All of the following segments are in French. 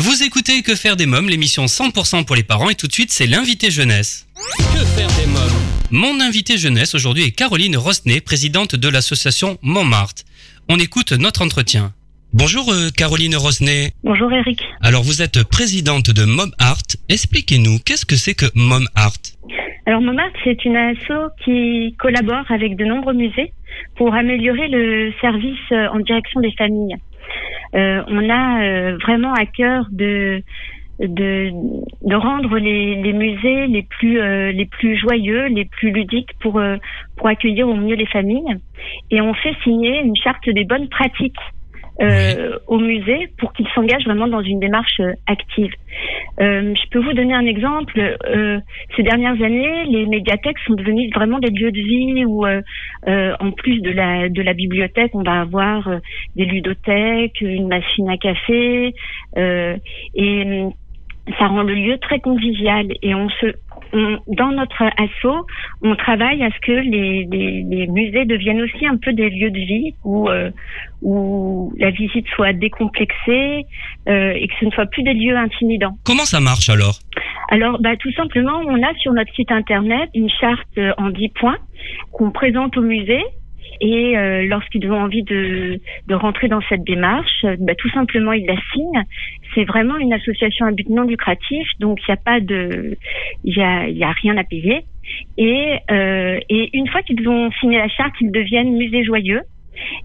Vous écoutez Que faire des mômes, l'émission 100% pour les parents et tout de suite c'est l'invité jeunesse. Que faire des mômes Mon invité jeunesse aujourd'hui est Caroline Rosnay, présidente de l'association Montmartre. On écoute notre entretien. Bonjour euh, Caroline Rosnay. Bonjour Eric. Alors vous êtes présidente de Mom Art. Expliquez-nous, qu'est-ce que c'est que Mom Art Alors Momart, c'est une asso qui collabore avec de nombreux musées pour améliorer le service euh, en direction des familles. Euh, on a euh, vraiment à cœur de de, rendre les, musées les plus euh, les plus joyeux, les plus ludiques pour pour accueillir au mieux les familles. Et on fait signer une charte des bonnes pratiques euh, au musée pour qu'ils s'engagent vraiment dans une démarche euh, active. Euh, je peux vous donner un exemple. Euh, ces dernières années, les médiathèques sont devenues vraiment des lieux de vie où, euh, euh, en plus de la de la bibliothèque, on va avoir des ludothèques, une machine à café, et hum, ça rend le lieu très convivial. Et on se on- dans notre asso, on travaille à ce que les, les, les musées deviennent aussi un peu des lieux de vie où, euh, où la visite soit décomplexée euh, et que ce ne soit plus des lieux intimidants. Comment ça marche alors? Alors, bah, tout simplement, on a sur notre site internet une charte en 10 points qu'on présente au musée. Et euh, lorsqu'ils ont envie de, rentrer dans cette démarche, euh, bah, tout simplement ils la signent. C'est vraiment une association à but non lucratif, donc il n'y a pas de, il y a, il y a rien à payer. Et, euh, et une fois qu'ils ont signé la charte, ils deviennent musée joyeux.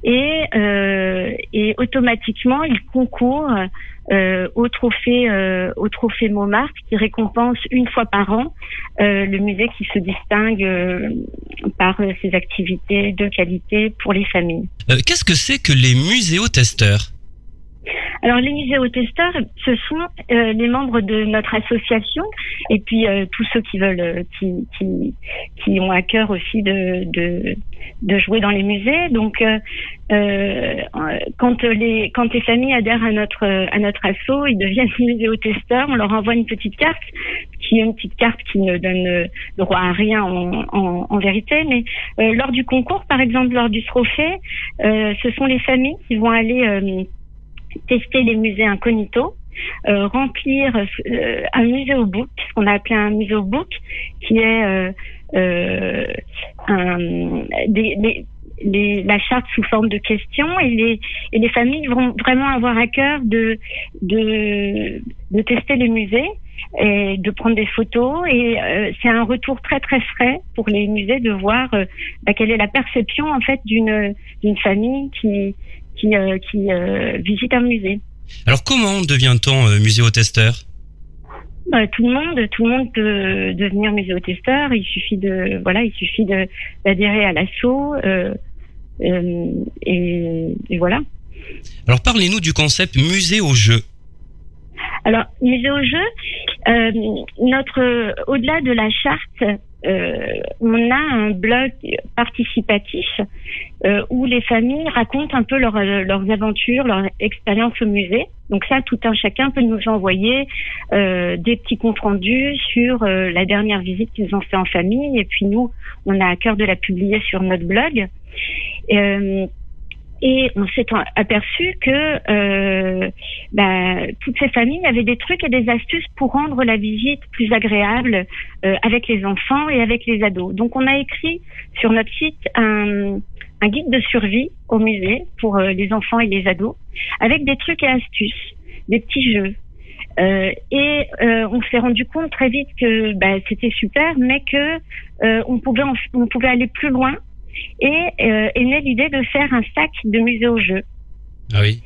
Et, euh, et automatiquement, ils concourent euh, au trophée euh, au trophée Montmartre qui récompense une fois par an le musée qui se distingue par ses activités de qualité pour les familles. Qu'est-ce que c'est que les muséotesteurs? Alors les muséotesteurs, ce sont euh, les membres de notre association et puis euh, tous ceux qui veulent, euh, qui, qui, ont à cœur aussi de, de, jouer dans les musées. Donc quand les quand les familles adhèrent à notre à notre asso, ils deviennent muséotesteurs. On leur envoie une petite carte qui est une petite carte qui ne donne droit à rien en, vérité, mais lors du concours, par exemple lors du trophée, ce sont les familles qui vont aller tester les musées incognito, euh, remplir euh, un muséobook, ce qu'on a appelé un muséobook, qui est euh, la charte sous forme de questions et les, familles vont vraiment avoir à cœur de, de, tester les musées et de prendre des photos et c'est un retour très très frais pour les musées de voir bah, quelle est la perception en fait d'une famille qui qui, euh, qui euh, visite un musée. Alors comment devient-on euh, muséotesteur? Bah, tout le monde, tout le monde peut devenir muséotesteur. Il suffit de, voilà, il suffit d'adhérer à l'assaut euh, euh, et, et voilà. Alors parlez-nous du concept musée au jeu. Alors, musée au jeu, euh, notre, au-delà de la charte, on a un blog participatif euh, où les familles racontent un peu euh, leurs aventures, leur expérience au musée. Donc ça, tout un chacun peut nous envoyer euh, des petits comptes rendus sur euh, la dernière visite qu'ils ont fait en famille. Et puis nous, on a à cœur de la publier sur notre blog. Euh, et on s'est aperçu que euh, bah, toutes ces familles avaient des trucs et des astuces pour rendre la visite plus agréable euh, avec les enfants et avec les ados. Donc on a écrit sur notre site un, un guide de survie au musée pour euh, les enfants et les ados, avec des trucs et astuces, des petits jeux. Euh, et euh, on s'est rendu compte très vite que bah, c'était super, mais que on pouvait on pouvait aller plus loin. Et euh, est née l'idée de faire un sac de musée au jeu. Ah oui.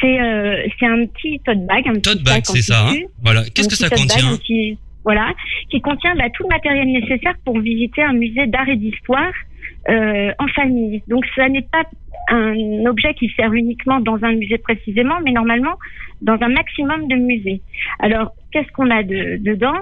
C'est euh, c'est un petit tote bag, un petit Tote bag, c'est ça. Hein voilà. Qu'est-ce que ça bag, contient petit- Voilà, qui contient bah, tout le matériel nécessaire pour visiter un musée d'art et d'histoire euh, en famille. Donc, ça n'est pas un objet qui sert uniquement dans un musée précisément, mais normalement dans un maximum de musées. Alors, qu'est-ce qu'on a de- dedans?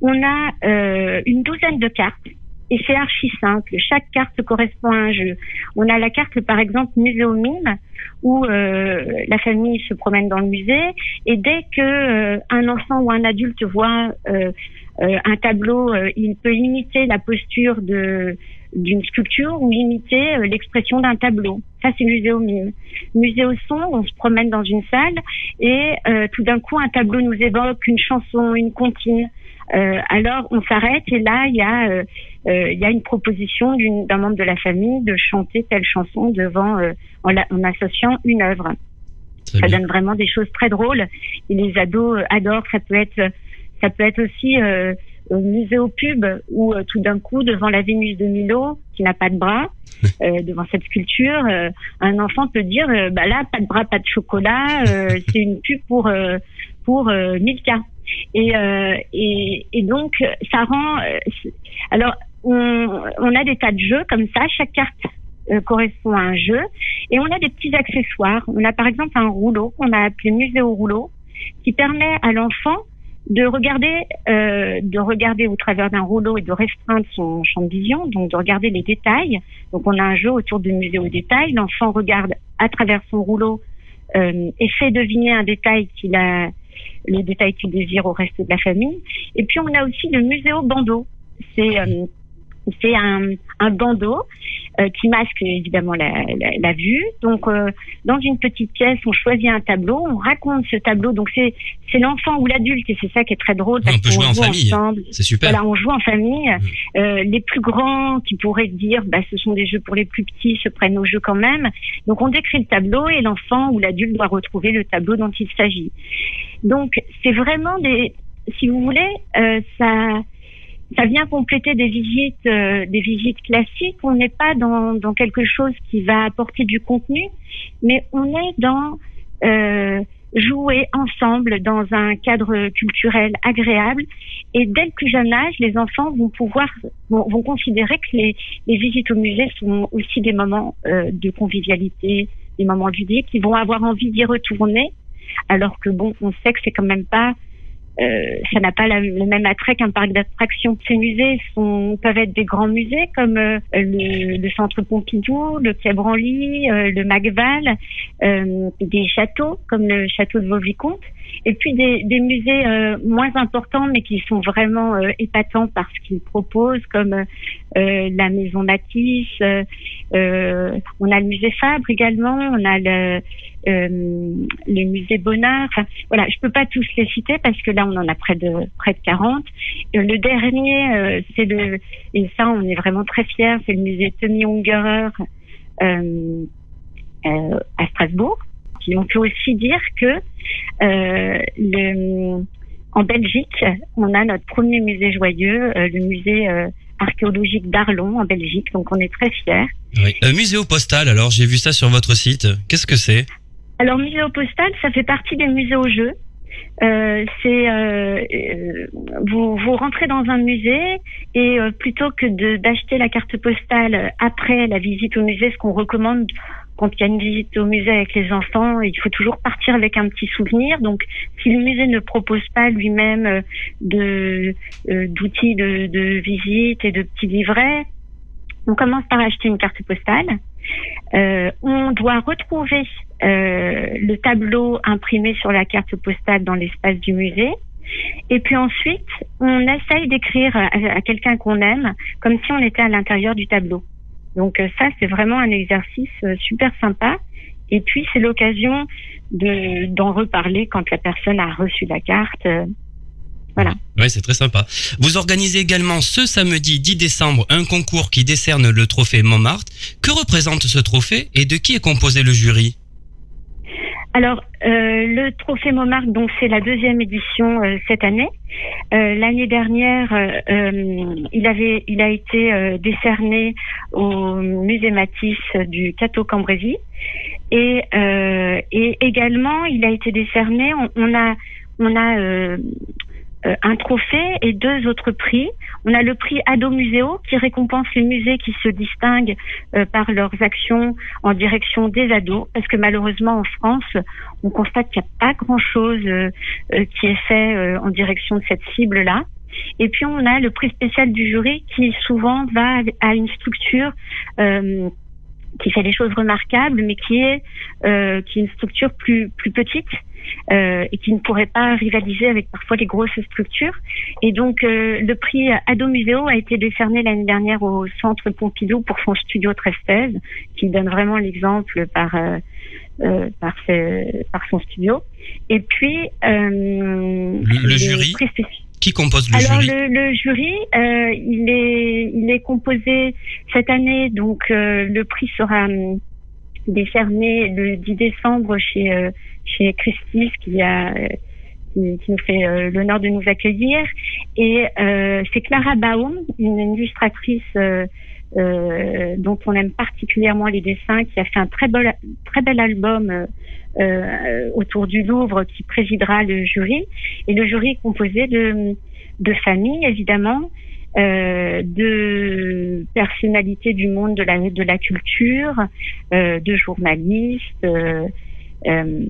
On a euh, une douzaine de cartes. Et c'est archi simple. Chaque carte correspond à un jeu. On a la carte, par exemple, musée au mime, où euh, la famille se promène dans le musée et dès que euh, un enfant ou un adulte voit euh, euh, un tableau, euh, il peut imiter la posture de d'une sculpture ou imiter euh, l'expression d'un tableau. Ça, c'est muséomime. Muséoson, on se promène dans une salle et tout d'un coup, un tableau nous évoque une chanson, une comptine. Euh, alors, on s'arrête et là, il y a, euh, il y a une proposition d'un membre de la famille de chanter telle chanson devant, en, en, associant une œuvre. ça donne vraiment des choses très drôles et les ados adorent. Ça peut être, ça peut être aussi au musée au pub où euh, tout d'un coup devant la Vénus de Milo qui n'a pas de bras euh, devant cette sculpture euh, un enfant peut dire bah là pas de bras pas de chocolat c'est une pub pour pour Milka et, et et donc ça rend alors on, on a des tas de jeux comme ça chaque carte correspond à un jeu et on a des petits accessoires on a par exemple un rouleau qu'on a appelé musée au rouleau qui permet à l'enfant de regarder, euh, de regarder au travers d'un rouleau et de restreindre son champ de vision, donc de regarder les détails. Donc on a un jeu autour du musée aux détails. L'enfant regarde à travers son rouleau euh, et fait deviner un détail qu'il a, le détail qu'il désire au reste de la famille. Et puis on a aussi le musée au bandeau. C'est euh, c'est un, un bandeau qui masque évidemment la, la, la vue. Donc, euh, dans une petite pièce, on choisit un tableau, on raconte ce tableau. Donc, c'est c'est l'enfant ou l'adulte et c'est ça qui est très drôle. on peut jouer en famille. C'est super. Voilà, on joue en famille. Euh, les plus grands qui pourraient dire, bah, ce sont des jeux pour les plus petits, se prennent au jeu quand même. Donc, on décrit le tableau et l'enfant ou l'adulte doit retrouver le tableau dont il s'agit. Donc, c'est vraiment des, si vous voulez, euh, ça ça vient compléter des visites, euh, des visites classiques. On n'est pas dans, dans, quelque chose qui va apporter du contenu, mais on est dans euh, jouer ensemble dans un cadre culturel agréable. Et dès le plus jeune âge, les enfants vont pouvoir vont, considérer que les, les, visites au musée sont aussi des moments euh, de convivialité, des moments ludiques. Ils vont avoir envie d'y retourner, alors que bon, on sait que c'est quand même pas ça n'a pas le même attrait qu'un parc d'attractions. Ces musées sont, peuvent être des grands musées comme euh, le, le, Centre Pompidou, le Quai Branly, euh, le Macval, des châteaux comme le château de Vaux-Vicomte, et puis des, des musées moins importants mais qui sont vraiment épatants parce qu'ils proposent comme la Maison Matisse, on a le musée Fabre également, on a le euh, les musées Bonnard. Voilà, je peux pas tous les citer parce que là, on en a près de près de 40. le dernier, euh, c'est le et ça, on est vraiment très fiers, c'est le musée Tommy Ungerer euh, euh, à Strasbourg. Et on peut aussi dire que le, en Belgique, on a notre premier musée joyeux, le musée archéologique d'Arlon en Belgique. Donc on est très fiers. Oui. musée au postal, alors j'ai vu ça sur votre site. Qu'est-ce que c'est? Alors, musée au postal, ça fait partie des musées au jeu. Euh, c'est euh, euh, vous, vous rentrez dans un musée et euh, plutôt que d'acheter la carte postale après la visite au musée, ce qu'on recommande quand il y a une visite au musée avec les enfants, il faut toujours partir avec un petit souvenir. Donc, si le musée ne propose pas lui-même d'outils de visite et de petits livrets, on commence par acheter une carte postale. Euh, on doit retrouver euh, le tableau imprimé sur la carte postale dans l'espace du musée. Et puis ensuite, on essaye d'écrire à, quelqu'un qu'on aime comme si on était à l'intérieur du tableau. Donc euh, ça, c'est vraiment un exercice super sympa. Et puis, c'est l'occasion d'en reparler quand la personne a reçu la carte. Voilà. Ouais, c'est très sympa. Vous organisez également ce samedi 10 décembre un concours qui décerne le trophée Montmartre. Que représente ce trophée et de qui est composé le jury alors, euh, le Trophée Montmartre, donc c'est la deuxième édition euh, cette année. Euh, l'année dernière, il avait, il a été décerné au Musée Matisse du Cateau Cambrésis et, et également, il a été décerné. On, on a, on a un trophée et deux autres prix. On a le prix Ado Muséo qui récompense les musées qui se distinguent euh, par leurs actions en direction des ados, parce que malheureusement en France, on constate qu'il n'y a pas grand-chose euh, qui est fait en direction de cette cible-là. Et puis on a le prix spécial du jury qui souvent va à une structure qui fait des choses remarquables, mais qui est euh, qui est une structure plus plus petite euh, et qui ne pourrait pas rivaliser avec parfois les grosses structures. Et donc euh, le prix Ado Museo a été décerné l'année dernière au Centre Pompidou pour son studio 1316, qui donne vraiment l'exemple par euh, euh, par, par son studio. Et puis le, le jury. Qui compose le Alors, jury le, le jury, euh, il est il est composé cette année, donc euh, le prix sera hum, décerné le 10 décembre chez euh, chez Christie's qui a qui, nous fait l'honneur de nous accueillir. Et c'est Clara Baum, une illustratrice euh, dont on aime particulièrement les dessins, qui a fait un très, bel, très bel album euh, autour du Louvre qui présidera le jury. Et le jury est composé de, de familles, évidemment, euh, de personnalités du monde de la, de la culture, euh, de journalistes. Euh, euh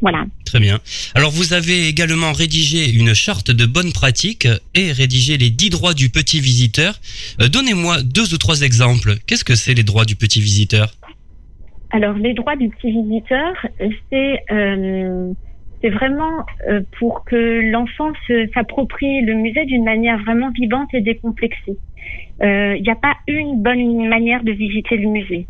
voilà. Très bien. Alors vous avez également rédigé une charte de bonne pratique et rédigé les 10 droits du petit visiteur. Euh, donnez-moi deux ou trois exemples. Qu'est-ce que c'est les droits du petit visiteur? Alors les droits du petit visiteur, c'est euh, vraiment euh, pour que l'enfant s'approprie le musée d'une manière vraiment vivante et décomplexée. Il n'y a pas une bonne manière de visiter le musée.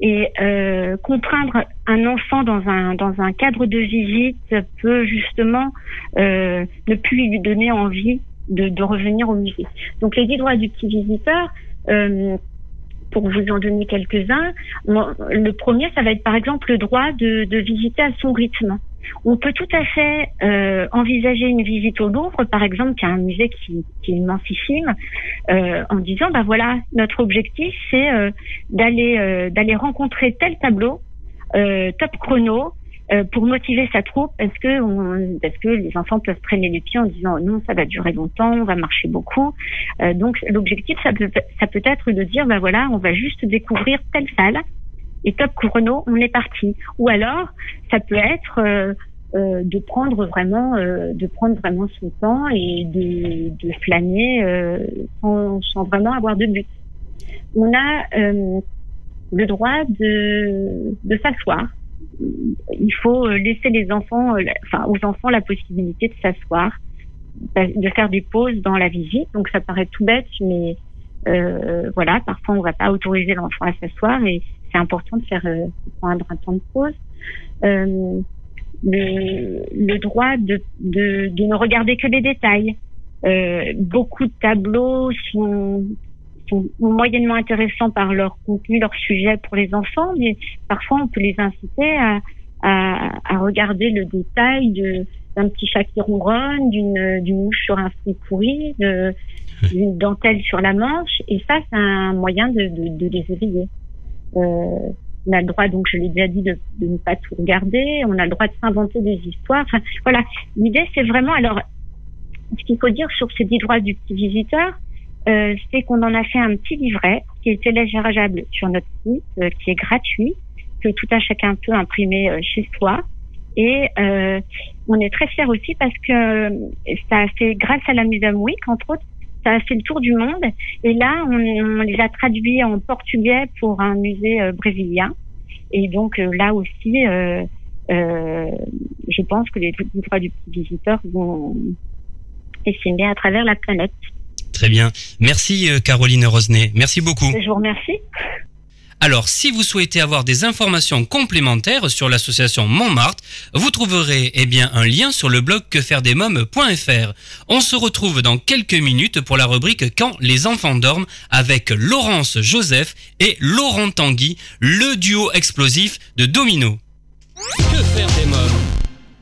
Et euh, contraindre un enfant dans un dans un cadre de visite peut justement euh, ne plus lui donner envie de, revenir au musée. Donc les dix droits du petit visiteur, euh, pour vous en donner quelques-uns, le premier, ça va être par exemple le droit de visiter à son rythme. On peut tout à fait euh, envisager une visite au Louvre, par exemple, qui est un musée qui, qui est immensissime, euh, en disant, bah voilà, notre objectif, c'est euh, d'aller euh, d'aller rencontrer tel tableau, top chrono, pour motiver sa troupe, parce que parce que les enfants peuvent traîner les pieds en disant non, ça va durer longtemps, on va marcher beaucoup. donc l'objectif, ça peut ça peut être de dire, bah voilà, on va juste découvrir telle salle et top chrono, on est parti. Ou alors, ça peut être euh, euh, de prendre vraiment, euh, de prendre vraiment son temps et de, flâner sans, vraiment avoir de but. On a le droit de, s'asseoir. Il faut laisser aux enfants la possibilité de s'asseoir, de faire des pauses dans la visite. Donc ça paraît tout bête, mais voilà, parfois on va pas autoriser l'enfant à s'asseoir et c'est important de faire euh, prendre un temps de pause. Euh, le, le, droit de, de, de, ne regarder que les détails. Euh, beaucoup de tableaux sont, sont moyennement intéressants par leur contenu, leur sujet pour les enfants, mais parfois on peut les inciter à, à, à regarder le détail de d'un petit chat qui ronronne, d'une d'une mouche sur un fruit pourri, d'une dentelle sur la manche, et ça c'est un moyen de, de, de les éveiller. On a le droit, donc je l'ai déjà dit, de, ne pas tout regarder. On a le droit de s'inventer des histoires. Enfin, voilà. L'idée, c'est vraiment. Alors, ce qu'il faut dire sur ces dix droits du petit visiteur, euh, c'est qu'on en a fait un petit livret qui est téléchargeable sur notre site, euh, qui est gratuit, que tout un chacun peut imprimer euh, chez soi. Et on est très fiers aussi parce que ça a fait, grâce à la Museum Week, entre autres, ça a fait le tour du monde. Et là, on, les a traduits en portugais pour un musée euh, brésilien. Et donc euh, là aussi, euh, je pense que les droits du petit visiteur vont essayer à travers la planète. Très bien. Merci Caroline Rosnet. Merci beaucoup. Je vous remercie. Alors, si vous souhaitez avoir des informations complémentaires sur l'association Montmartre, vous trouverez eh bien un lien sur le blog quefairedesmoms.fr. On se retrouve dans quelques minutes pour la rubrique Quand les enfants dorment avec Laurence Joseph et Laurent Tanguy, le duo explosif de Domino. Que faire des mômes?